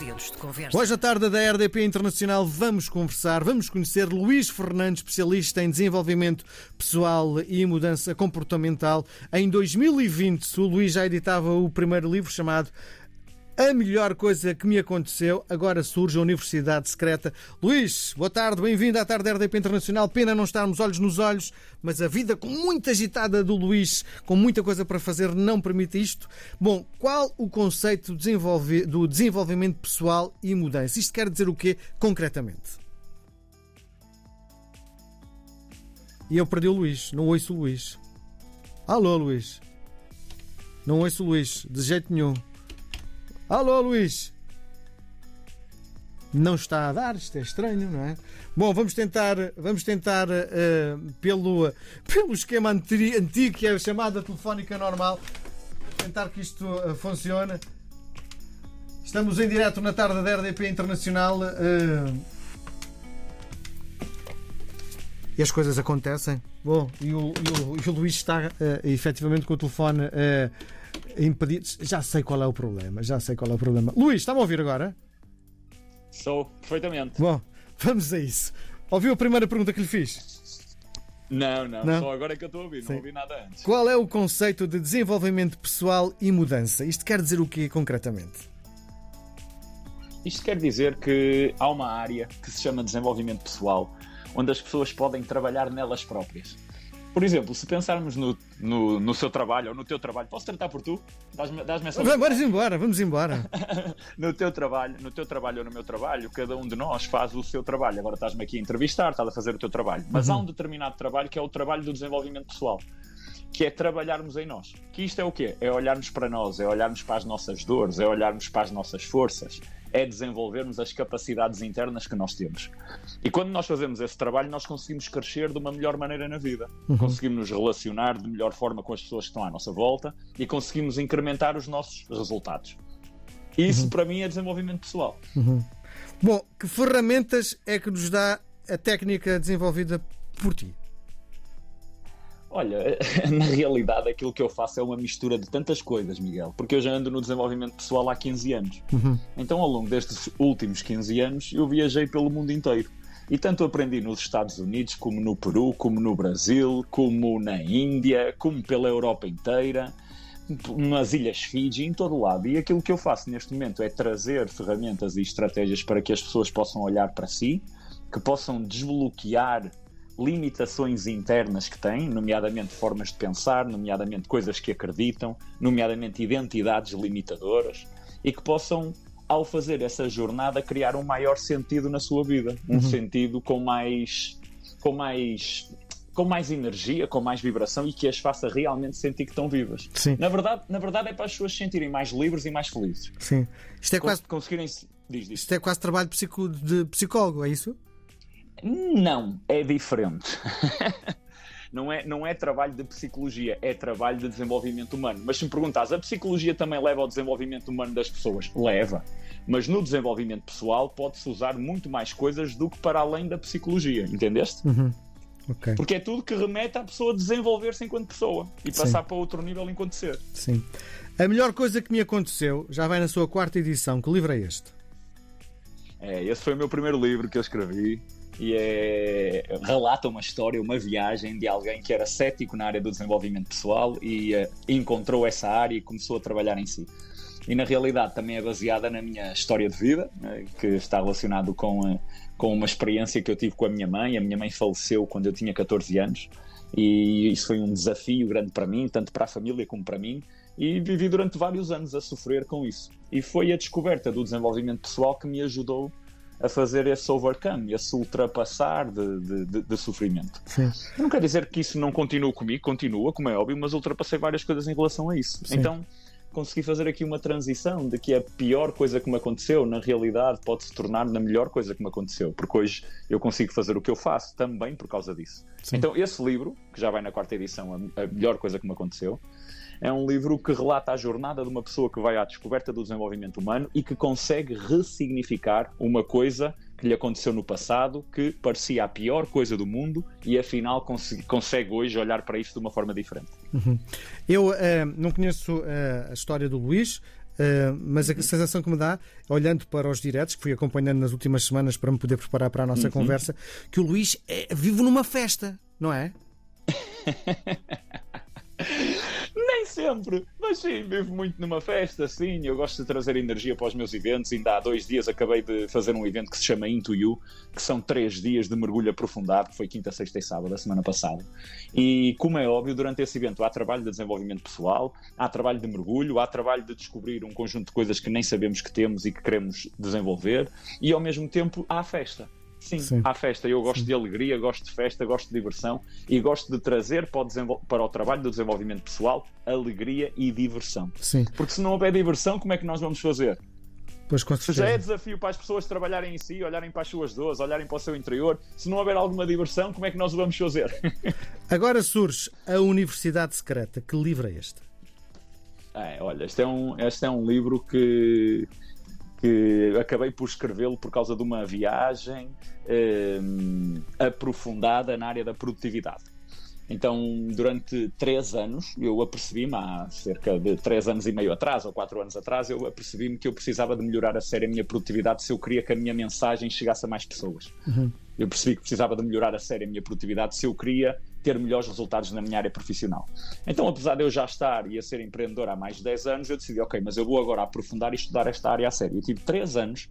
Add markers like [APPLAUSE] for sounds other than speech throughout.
dedos de conversa. Hoje à tarde da RDP Internacional vamos conversar, vamos conhecer Luís Fernandes, especialista em desenvolvimento pessoal e mudança comportamental. Em 2020, o Luís já editava o primeiro livro chamado a melhor coisa que me aconteceu, agora surge a Universidade Secreta. Luís, boa tarde, bem-vindo à tarde da RDP Internacional. Pena não estarmos olhos nos olhos, mas a vida com muita agitada do Luís, com muita coisa para fazer, não permite isto. Bom, qual o conceito do desenvolvimento pessoal e mudança? Isto quer dizer o quê concretamente? E eu perdi o Luís, não ouço o Luís. Alô, Luís. Não ouço o Luís, de jeito nenhum. Alô, Luís! Não está a dar, isto é estranho, não é? Bom, vamos tentar, vamos tentar uh, pelo, pelo esquema antigo, que é a chamada telefónica normal, tentar que isto uh, funcione. Estamos em direto na tarde da RDP Internacional. Uh, e as coisas acontecem. Bom, e o, e o, e o Luís está uh, efetivamente com o telefone uh, impedido. Já sei qual é o problema, já sei qual é o problema. Luís, está-me a ouvir agora? Sou, perfeitamente. Bom, vamos a isso. Ouviu a primeira pergunta que lhe fiz? Não, não, não? só agora é que eu estou a ouvir, Sim. não ouvi nada antes. Qual é o conceito de desenvolvimento pessoal e mudança? Isto quer dizer o quê concretamente? Isto quer dizer que há uma área que se chama desenvolvimento pessoal, onde as pessoas podem trabalhar nelas próprias. Por exemplo, se pensarmos no, no, no, seu trabalho ou no teu trabalho, posso tratar por tu? Dás-me dás essa Vamos embora, vamos embora. [LAUGHS] no teu trabalho, no teu trabalho ou no meu trabalho, cada um de nós faz o seu trabalho. Agora estás-me aqui a entrevistar, estás a fazer o teu trabalho. Mas uhum. há um determinado trabalho que é o trabalho do desenvolvimento pessoal que é trabalharmos em nós. Que isto é o quê? É olharmos para nós, é olharmos para as nossas dores, é olharmos para as nossas forças, é desenvolvermos as capacidades internas que nós temos. E quando nós fazemos esse trabalho, nós conseguimos crescer de uma melhor maneira na vida. Uhum. Conseguimos nos relacionar de melhor forma com as pessoas que estão à nossa volta e conseguimos incrementar os nossos resultados. Isso, uhum. para mim, é desenvolvimento pessoal. Uhum. Bom, que ferramentas é que nos dá a técnica desenvolvida por ti? Olha, [LAUGHS] na realidade aquilo que eu faço é uma mistura de tantas coisas, Miguel, porque eu já ando no desenvolvimento pessoal há 15 anos. Uhum. Então, ao longo destes últimos 15 anos, eu viajei pelo mundo inteiro. E tanto aprendi nos Estados Unidos, como no Peru, como no Brasil, como na Índia, como pela Europa inteira, nas Ilhas Fiji, em todo lado. E aquilo que eu faço neste momento é trazer ferramentas e estratégias para que as pessoas possam olhar para si, que possam desbloquear limitações internas que têm, nomeadamente formas de pensar, nomeadamente coisas que acreditam, nomeadamente identidades limitadoras, e que possam, ao fazer essa jornada, criar um maior sentido na sua vida, um uhum. sentido com mais, com mais com mais energia, com mais vibração e que as faça realmente sentir que estão vivas. Sim. Na verdade, na verdade é para as pessoas se sentirem mais livres e mais felizes. Sim. Isto é quase conseguirem diz, diz. Isto é quase trabalho de psicólogo, é isso? Não, é diferente. [LAUGHS] não, é, não é trabalho de psicologia, é trabalho de desenvolvimento humano. Mas se me perguntas, a psicologia também leva ao desenvolvimento humano das pessoas? Leva. Mas no desenvolvimento pessoal pode-se usar muito mais coisas do que para além da psicologia, entendeste? Uhum. Okay. Porque é tudo que remete à pessoa desenvolver-se enquanto pessoa e Sim. passar para outro nível enquanto ser. Sim. A melhor coisa que me aconteceu já vai na sua quarta edição. Que livro é este? É, esse foi o meu primeiro livro que eu escrevi e é, relata uma história, uma viagem de alguém que era cético na área do desenvolvimento pessoal e uh, encontrou essa área e começou a trabalhar em si. E na realidade também é baseada na minha história de vida, uh, que está relacionado com, uh, com uma experiência que eu tive com a minha mãe. A minha mãe faleceu quando eu tinha 14 anos e isso foi um desafio grande para mim, tanto para a família como para mim. E vivi durante vários anos a sofrer com isso. E foi a descoberta do desenvolvimento pessoal que me ajudou a fazer esse overcome, esse ultrapassar de, de, de, de sofrimento. Sim. Não quer dizer que isso não continue comigo, continua, como é óbvio, mas ultrapassei várias coisas em relação a isso. Sim. Então consegui fazer aqui uma transição de que a pior coisa que me aconteceu, na realidade, pode se tornar na melhor coisa que me aconteceu, porque hoje eu consigo fazer o que eu faço também por causa disso. Sim. Então, esse livro, que já vai na quarta edição, a, a melhor coisa que me aconteceu, é um livro que relata a jornada de uma pessoa que vai à descoberta do desenvolvimento humano e que consegue ressignificar uma coisa que lhe aconteceu no passado, que parecia a pior coisa do mundo e afinal consegue, consegue hoje olhar para isso de uma forma diferente. Uhum. Eu uh, não conheço uh, a história do Luís, Uh, mas a sensação que me dá, olhando para os diretos, que fui acompanhando nas últimas semanas para me poder preparar para a nossa uhum. conversa, que o Luís é, vive numa festa, não é? [LAUGHS] Sempre, mas sim, vivo muito numa festa, sim. Eu gosto de trazer energia para os meus eventos. Ainda há dois dias acabei de fazer um evento que se chama Into You, que são três dias de mergulho aprofundado, foi quinta, sexta e sábado, da semana passada. E, como é óbvio, durante esse evento há trabalho de desenvolvimento pessoal, há trabalho de mergulho, há trabalho de descobrir um conjunto de coisas que nem sabemos que temos e que queremos desenvolver, e ao mesmo tempo há festa. Sim, Sim, à festa. Eu gosto Sim. de alegria, gosto de festa, gosto de diversão e gosto de trazer para o, para o trabalho do desenvolvimento pessoal alegria e diversão. Sim. Porque se não houver diversão, como é que nós vamos fazer? Pois, se já é desafio para as pessoas trabalharem em si, olharem para as suas dores, olharem para o seu interior, se não houver alguma diversão, como é que nós o vamos fazer? [LAUGHS] Agora surge a Universidade Secreta. Que livro é este? É, olha, este é um, este é um livro que que acabei por escrevê-lo por causa de uma viagem eh, aprofundada na área da produtividade. Então, durante três anos, eu apercebi-me, há cerca de três anos e meio atrás, ou quatro anos atrás, eu apercebi-me que eu precisava de melhorar a sério a minha produtividade se eu queria que a minha mensagem chegasse a mais pessoas. Uhum. Eu percebi que precisava de melhorar a sério a minha produtividade se eu queria ter melhores resultados na minha área profissional. Então, apesar de eu já estar e a ser empreendedor há mais de 10 anos, eu decidi, ok, mas eu vou agora aprofundar e estudar esta área a sério. Eu tive 3 anos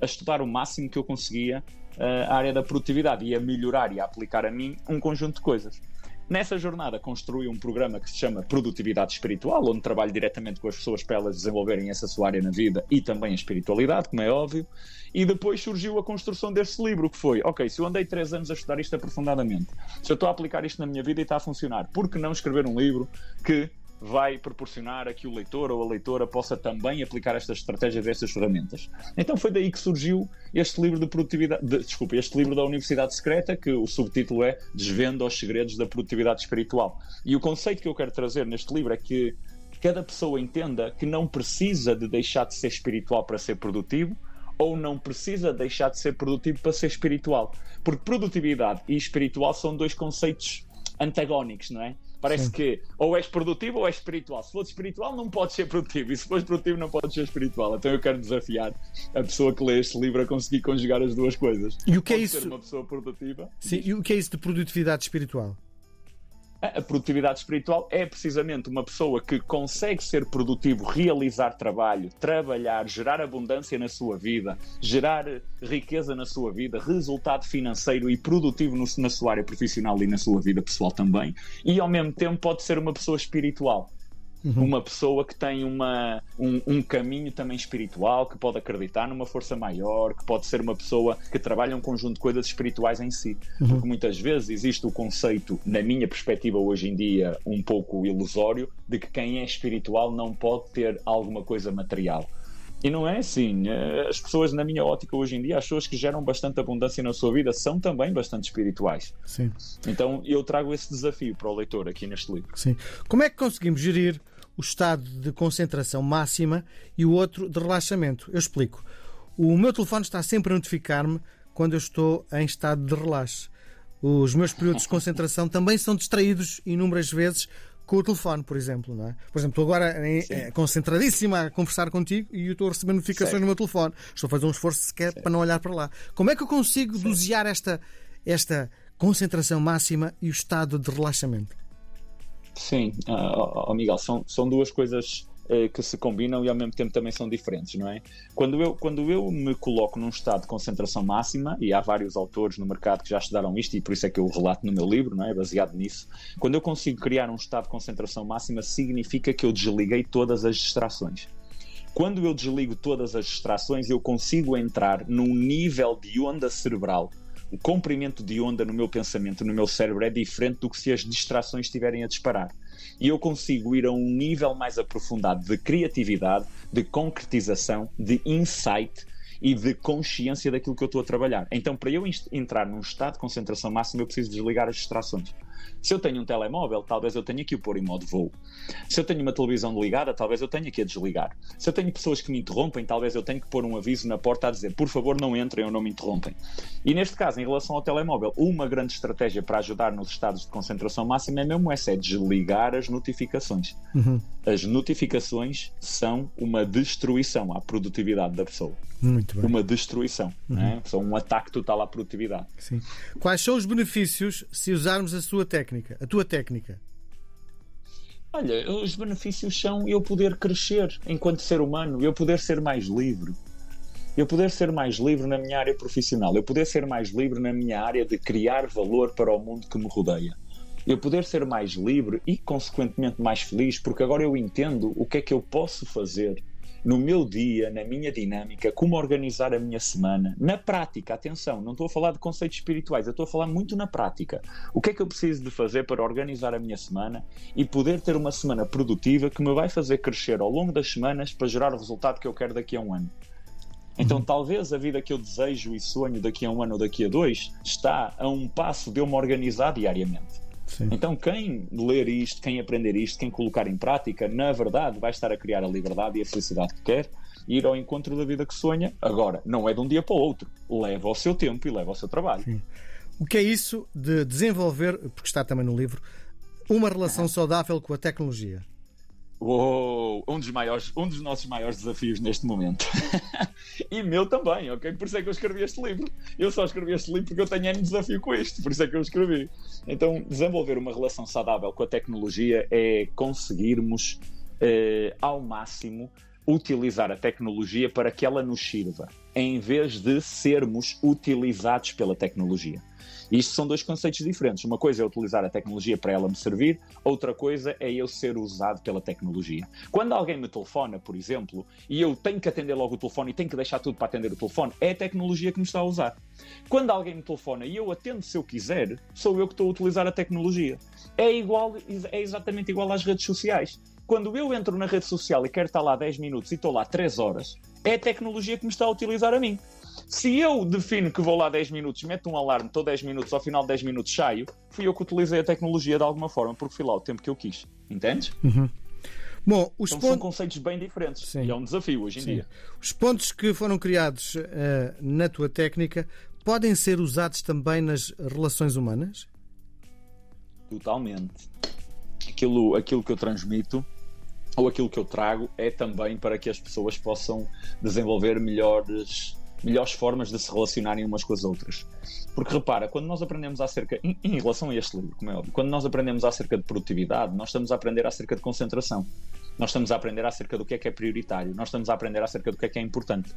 a estudar o máximo que eu conseguia uh, a área da produtividade e a melhorar e a aplicar a mim um conjunto de coisas. Nessa jornada construí um programa que se chama Produtividade Espiritual, onde trabalho diretamente com as pessoas para elas desenvolverem essa sua área na vida e também a espiritualidade, como é óbvio. E depois surgiu a construção deste livro, que foi, ok, se eu andei três anos a estudar isto aprofundadamente, se eu estou a aplicar isto na minha vida e está a funcionar, por que não escrever um livro que vai proporcionar a que o leitor ou a leitora possa também aplicar estas estratégias, estas ferramentas. Então foi daí que surgiu este livro de produtividade, de, desculpa, este livro da Universidade Secreta, que o subtítulo é Desvenda os segredos da produtividade espiritual. E o conceito que eu quero trazer neste livro é que cada pessoa entenda que não precisa de deixar de ser espiritual para ser produtivo, ou não precisa deixar de ser produtivo para ser espiritual. Porque produtividade e espiritual são dois conceitos antagónicos, não é? Parece Sim. que ou és produtivo ou és espiritual. Se fores espiritual, não podes ser produtivo. E se fores produtivo, não podes ser espiritual. Então eu quero desafiar a pessoa que lê este livro a conseguir conjugar as duas coisas. E o que é Pode é isso? Ser uma pessoa produtiva. Sim, e o que é isso de produtividade espiritual? A produtividade espiritual é precisamente uma pessoa que consegue ser produtivo, realizar trabalho, trabalhar, gerar abundância na sua vida, gerar riqueza na sua vida, resultado financeiro e produtivo no, na sua área profissional e na sua vida pessoal também, e ao mesmo tempo pode ser uma pessoa espiritual. Uhum. Uma pessoa que tem uma, um, um, caminho também espiritual, que pode acreditar numa força maior, que pode ser uma pessoa que trabalha um conjunto de coisas espirituais em si. Uhum. Porque muitas vezes existe o conceito, na minha perspectiva hoje em dia, um pouco ilusório, de que quem é espiritual não pode ter alguma coisa material. E não é assim. Eh, as pessoas, na minha ótica hoje em dia, as pessoas que geram bastante abundância na sua vida são também bastante espirituais. Sim. Então eu trago esse desafio para o leitor aqui neste livro. Sim. Como é que conseguimos gerir o estado de concentração máxima e o outro de relaxamento? Eu explico. O meu telefone está sempre a notificar-me quando eu estou em estado de relaxe. Os meus períodos de concentração [LAUGHS] também são distraídos inúmeras vezes com o telefone, por exemplo, não é? Por exemplo, estou agora em, é, concentradíssima a conversar contigo e eu estou a receber notificações certo. no meu telefone. Estou a fazer um esforço sequer certo. para não olhar para lá. Como é que eu consigo certo. dosear esta, esta concentração máxima e o estado de relaxamento? Sim, uh, oh, Miguel, são, são duas coisas eh, que se combinam e ao mesmo tempo também são diferentes, não é? Quando eu, quando eu me coloco num estado de concentração máxima, e há vários autores no mercado que já estudaram isto, e por isso é que eu relato no meu livro, não é? Baseado nisso, quando eu consigo criar um estado de concentração máxima, significa que eu desliguei todas as distrações. Quando eu desligo todas as distrações, eu consigo entrar num nível de onda cerebral o comprimento de onda no meu pensamento, no meu cérebro, é diferente do que se as distrações estiverem a disparar e eu consigo ir a um nível mais aprofundado de criatividade, de concretização, de insight e de consciência daquilo que eu estou a trabalhar. Então, para eu entrar num estado de concentração máxima, eu preciso desligar as distrações. Se eu tenho um telemóvel, talvez eu tenha que o pôr em modo voo. Se eu tenho uma televisão ligada, talvez eu tenha que a desligar. Se eu tenho pessoas que me interrompem, talvez eu tenha que pôr um aviso na porta a dizer por favor não entrem ou não me interrompem. E neste caso, em relação ao telemóvel, uma grande estratégia para ajudar nos estados de concentração máxima é mesmo essa, é desligar as notificações. Uhum. As notificações são uma destruição à produtividade da pessoa. Muito bem. Uma destruição, uhum. é? são um ataque total à produtividade. Sim. Quais são os benefícios se usarmos a sua técnica, a tua técnica? Olha, os benefícios são eu poder crescer enquanto ser humano, eu poder ser mais livre, eu poder ser mais livre na minha área profissional, eu poder ser mais livre na minha área de criar valor para o mundo que me rodeia. Eu poder ser mais livre e, consequentemente, mais feliz, porque agora eu entendo o que é que eu posso fazer no meu dia, na minha dinâmica, como organizar a minha semana, na prática, atenção, não estou a falar de conceitos espirituais, eu estou a falar muito na prática. O que é que eu preciso de fazer para organizar a minha semana e poder ter uma semana produtiva que me vai fazer crescer ao longo das semanas para gerar o resultado que eu quero daqui a um ano? Então, uhum. talvez a vida que eu desejo e sonho daqui a um ano ou daqui a dois está a um passo de eu me organizar diariamente. Sim. Então, quem ler isto, quem aprender isto, quem colocar em prática, na verdade, vai estar a criar a liberdade e a felicidade que quer e ir ao encontro da vida que sonha. Agora, não é de um dia para o outro. Leva o seu tempo e leva o seu trabalho. Sim. O que é isso de desenvolver, porque está também no livro, uma relação saudável com a tecnologia? Uou, um dos, maiores, um dos nossos maiores desafios neste momento. [LAUGHS] e meu também, ok? Por isso é que eu escrevi este livro. Eu só escrevi este livro porque eu tenho um desafio com isto, por isso é que eu escrevi. Então, desenvolver uma relação saudável com a tecnologia é conseguirmos, eh, ao máximo, utilizar a tecnologia para que ela nos sirva, em vez de sermos utilizados pela tecnologia. Isto são dois conceitos diferentes. Uma coisa é utilizar a tecnologia para ela me servir, outra coisa é eu ser usado pela tecnologia. Quando alguém me telefona, por exemplo, e eu tenho que atender logo o telefone e tenho que deixar tudo para atender o telefone, é a tecnologia que me está a usar. Quando alguém me telefona e eu atendo se eu quiser, sou eu que estou a utilizar a tecnologia. É igual, é exatamente igual às redes sociais. Quando eu entro na rede social e quero estar lá 10 minutos e estou lá 3 horas, é a tecnologia que me está a utilizar a mim. Se eu defino que vou lá 10 minutos, meto um alarme, estou 10 minutos, ao final de 10 minutos saio, fui eu que utilizei a tecnologia de alguma forma, porque fui lá o tempo que eu quis. Entendes? Uhum. Bom, os então pontos... são conceitos bem diferentes Sim. e é um desafio hoje em Sim. dia. Os pontos que foram criados uh, na tua técnica podem ser usados também nas relações humanas? Totalmente. Aquilo, aquilo que eu transmito ou aquilo que eu trago é também para que as pessoas possam desenvolver melhores melhores formas de se relacionarem umas com as outras. Porque repara, quando nós aprendemos acerca, em, em relação a este livro, como é óbvio, quando nós aprendemos acerca de produtividade, nós estamos a aprender acerca de concentração. Nós estamos a aprender acerca do que é que é prioritário, nós estamos a aprender acerca do que é que é importante.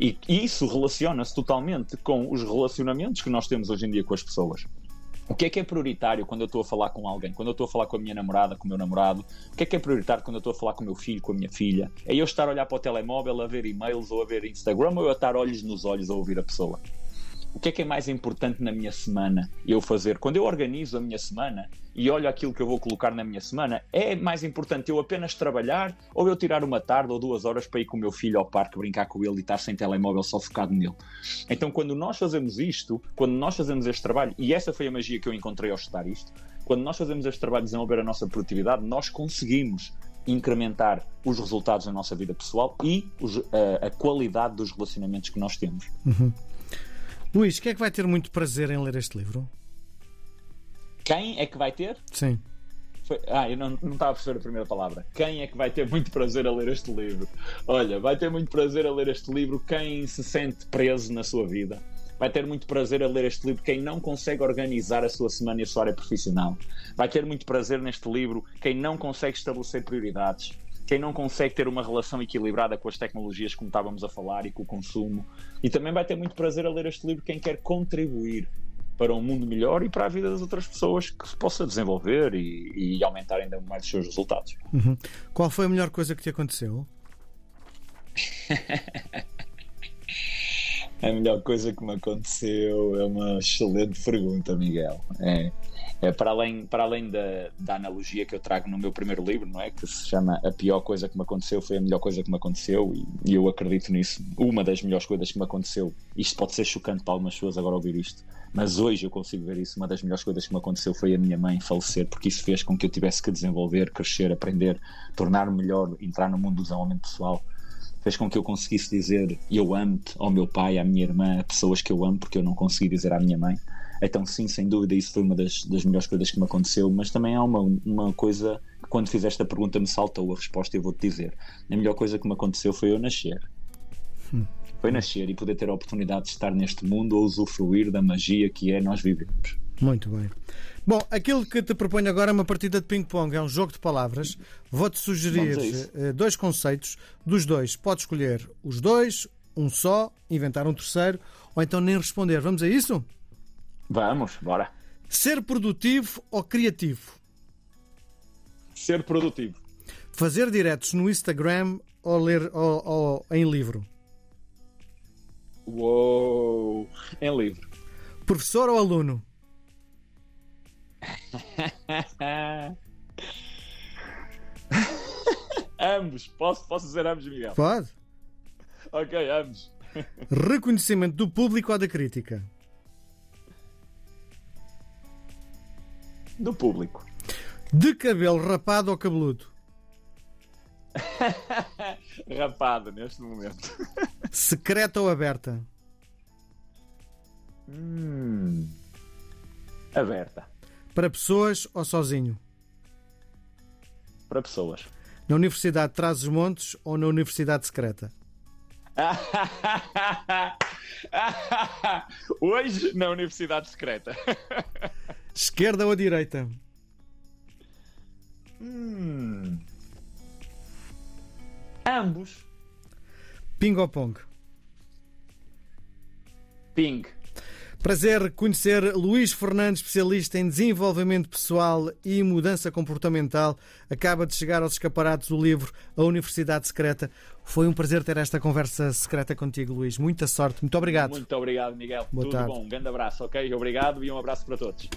E isso relaciona-se totalmente com os relacionamentos que nós temos hoje em dia com as pessoas. O que é que é prioritário quando eu estou a falar com alguém? Quando eu estou a falar com a minha namorada, com o meu namorado? O que é que é prioritário quando eu estou a falar com o meu filho, com a minha filha? É eu estar a olhar para o telemóvel, a ver e-mails ou a ver Instagram ou eu estar olhos nos olhos a ouvir a pessoa? O que é que é mais importante na minha semana eu fazer? Quando eu organizo a minha semana e olho aquilo que eu vou colocar na minha semana, é mais importante eu apenas trabalhar ou eu tirar uma tarde ou duas horas para ir com o meu filho ao parque brincar com ele e estar sem telemóvel só focado nele? Então, quando nós fazemos isto, quando nós fazemos este trabalho, e essa foi a magia que eu encontrei ao estudar isto, quando nós fazemos este trabalho de desenvolver a nossa produtividade, nós conseguimos incrementar os resultados na nossa vida pessoal e os, a, a, qualidade dos relacionamentos que nós temos. Uhum. Luís, quem é que vai ter muito prazer em ler este livro? Quem é que vai ter? Sim. Foi... Ah, eu não, não estava a perceber a primeira palavra. Quem é que vai ter muito prazer a ler este livro? Olha, vai ter muito prazer a ler este livro quem se sente preso na sua vida. Vai ter muito prazer a ler este livro quem não consegue organizar a sua semana e a sua área profissional. Vai ter muito prazer neste livro quem não consegue estabelecer prioridades quem não consegue ter uma relação equilibrada com as tecnologias, como estávamos a falar, e com o consumo. E também vai ter muito prazer a ler este livro quem quer contribuir para um mundo melhor e para a vida das outras pessoas que se possa desenvolver e, e aumentar ainda mais os seus resultados. Uhum. Qual foi a melhor coisa que te aconteceu? [LAUGHS] a melhor coisa que me aconteceu é uma excelente pergunta, Miguel. É, para além, para além da, da analogia que eu trago no meu primeiro livro, não é? Que se chama A Pior Coisa que me aconteceu foi a melhor coisa que me aconteceu, e, e eu acredito nisso. Uma das melhores coisas que me aconteceu, isto pode ser chocante para algumas pessoas agora ouvir isto, mas hoje eu consigo ver isso. Uma das melhores coisas que me aconteceu foi a minha mãe falecer, porque isso fez com que eu tivesse que desenvolver, crescer, aprender, tornar-me melhor, entrar no mundo do desenvolvimento pessoal fez com que eu conseguisse dizer eu amo-te ao meu pai, à minha irmã, a pessoas que eu amo, porque eu não consegui dizer à minha mãe. Então, sim, sem dúvida, isso foi uma das, das melhores coisas que me aconteceu, mas também há uma, uma coisa que, quando fizeste a pergunta, me saltou a resposta e eu vou-te dizer. A melhor coisa que me aconteceu foi eu nascer. Hum. Foi nascer e poder ter a oportunidade de estar neste mundo ou usufruir da magia que é nós vivemos. Muito bem. Bom, aquilo que te proponho agora é uma partida de ping-pong, é um jogo de palavras. Vou-te sugerir eh, dois conceitos. Dos dois, podes escolher os dois, um só, inventar um terceiro, ou então nem responder. Vamos a isso? Vamos, bora. Ser produtivo ou criativo? Ser produtivo. Fazer diretos no Instagram ou ler ou, ou em livro? Uou! Em livro. Professor ou aluno? [LAUGHS] ambos. Posso, posso dizer ambos, Miguel? Pode. Ok, ambos. Reconhecimento do público ou da crítica? Do público. De cabelo rapado ou cabeludo? [LAUGHS] rapado neste momento. Secreta ou aberta? Hum, aberta. Para pessoas ou sozinho? Para pessoas. Na Universidade de Trás-os-Montes ou na Universidade Secreta? [LAUGHS] Hoje na Universidade Secreta. [LAUGHS] Esquerda ou direita? Hum. Ambos. Ping ou pong? Ping. Prazer conhecer Luís Fernandes, especialista em desenvolvimento pessoal e mudança comportamental. Acaba de chegar aos escaparatos o livro A Universidade Secreta. Foi um prazer ter esta conversa secreta contigo, Luís. Muita sorte. Muito obrigado. Muito obrigado, Miguel. Boa Tudo tarde. bom. Um grande abraço, ok? Obrigado e um abraço para todos.